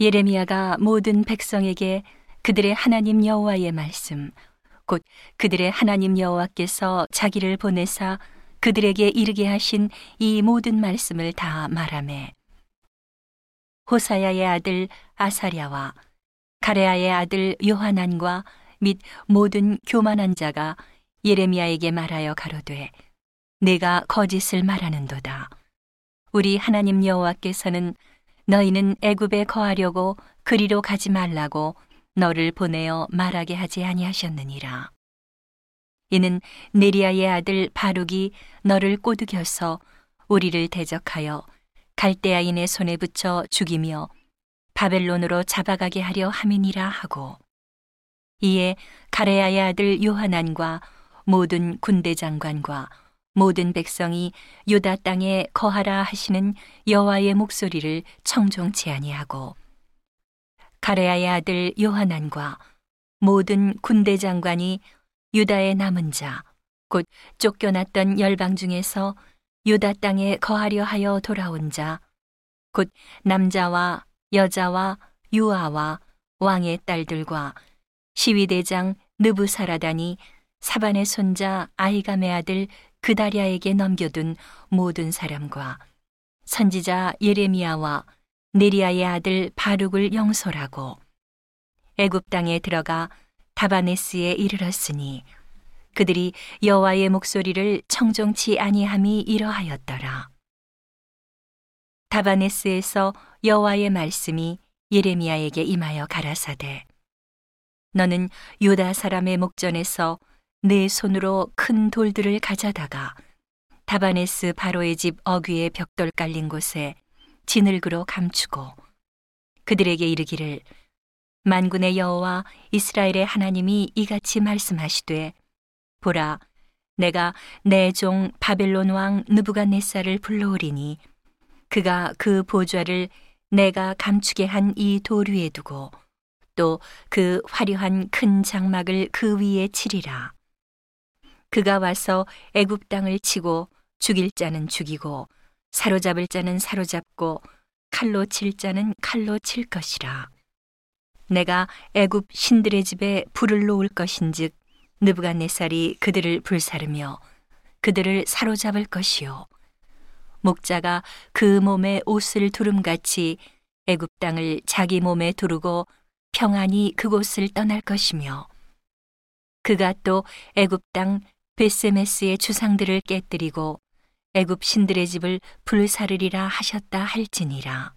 예레미야가 모든 백성에게 그들의 하나님 여호와의 말씀 곧 그들의 하나님 여호와께서 자기를 보내사 그들에게 이르게 하신 이 모든 말씀을 다 말하매. 호사야의 아들 아사랴와 가레아의 아들 요하난과 및 모든 교만한 자가 예레미야에게 말하여 가로되 내가 거짓을 말하는도다. 우리 하나님 여호와께서는 너희는 애굽에 거하려고 그리로 가지 말라고 너를 보내어 말하게 하지 아니하셨느니라. 이는 네리아의 아들 바룩이 너를 꼬드겨서 우리를 대적하여 갈대아인의 손에 붙여 죽이며 바벨론으로 잡아가게 하려 함이니라 하고 이에 가레아의 아들 요하난과 모든 군대 장관과 모든 백성이 유다 땅에 거하라 하시는 여호와의 목소리를 청종치 아니하고 가레아의 아들 요하난과 모든 군대 장관이 유다의 남은 자 곧 쫓겨났던 열방 중에서 유다 땅에 거하려 하여 돌아온 자 곧 남자와 여자와 유아와 왕의 딸들과 시위대장 느부사라단이 사반의 손자 아이감의 아들 그다리아에게 넘겨둔 모든 사람과 선지자 예레미야와 네리아의 아들 바룩을 영솔하고 애굽 땅에 들어가 다바네스에 이르렀으니 그들이 여호와의 목소리를 청종치 아니함이 이러하였더라. 다바네스에서 여호와의 말씀이 예레미야에게 임하여 가라사대 너는 유다 사람의 목전에서 내 손으로 큰 돌들을 가져다가 다바네스 바로의 집 어귀에 벽돌 깔린 곳에 진흙으로 감추고 그들에게 이르기를 만군의 여호와 이스라엘의 하나님이 이같이 말씀하시되 보라 내가 내 종 바벨론 왕 느부갓네살을 불러오리니 그가 그 보좌를 내가 감추게 한 이 돌 위에 두고 또 그 화려한 큰 장막을 그 위에 치리라. 그가 와서 애굽 땅을 치고 죽일 자는 죽이고 사로잡을 자는 사로잡고 칼로 칠 자는 칼로 칠 것이라. 내가 애굽 신들의 집에 불을 놓을 것인즉 느부갓네살이 그들을 불사르며 그들을 사로잡을 것이요 목자가 그 몸에 옷을 두름같이 애굽 땅을 자기 몸에 두르고 평안히 그곳을 떠날 것이며 그가 또 애굽 땅 베세메스의 주상들을 깨뜨리고 애굽 신들의 집을 불사르리라 하셨다 할지니라.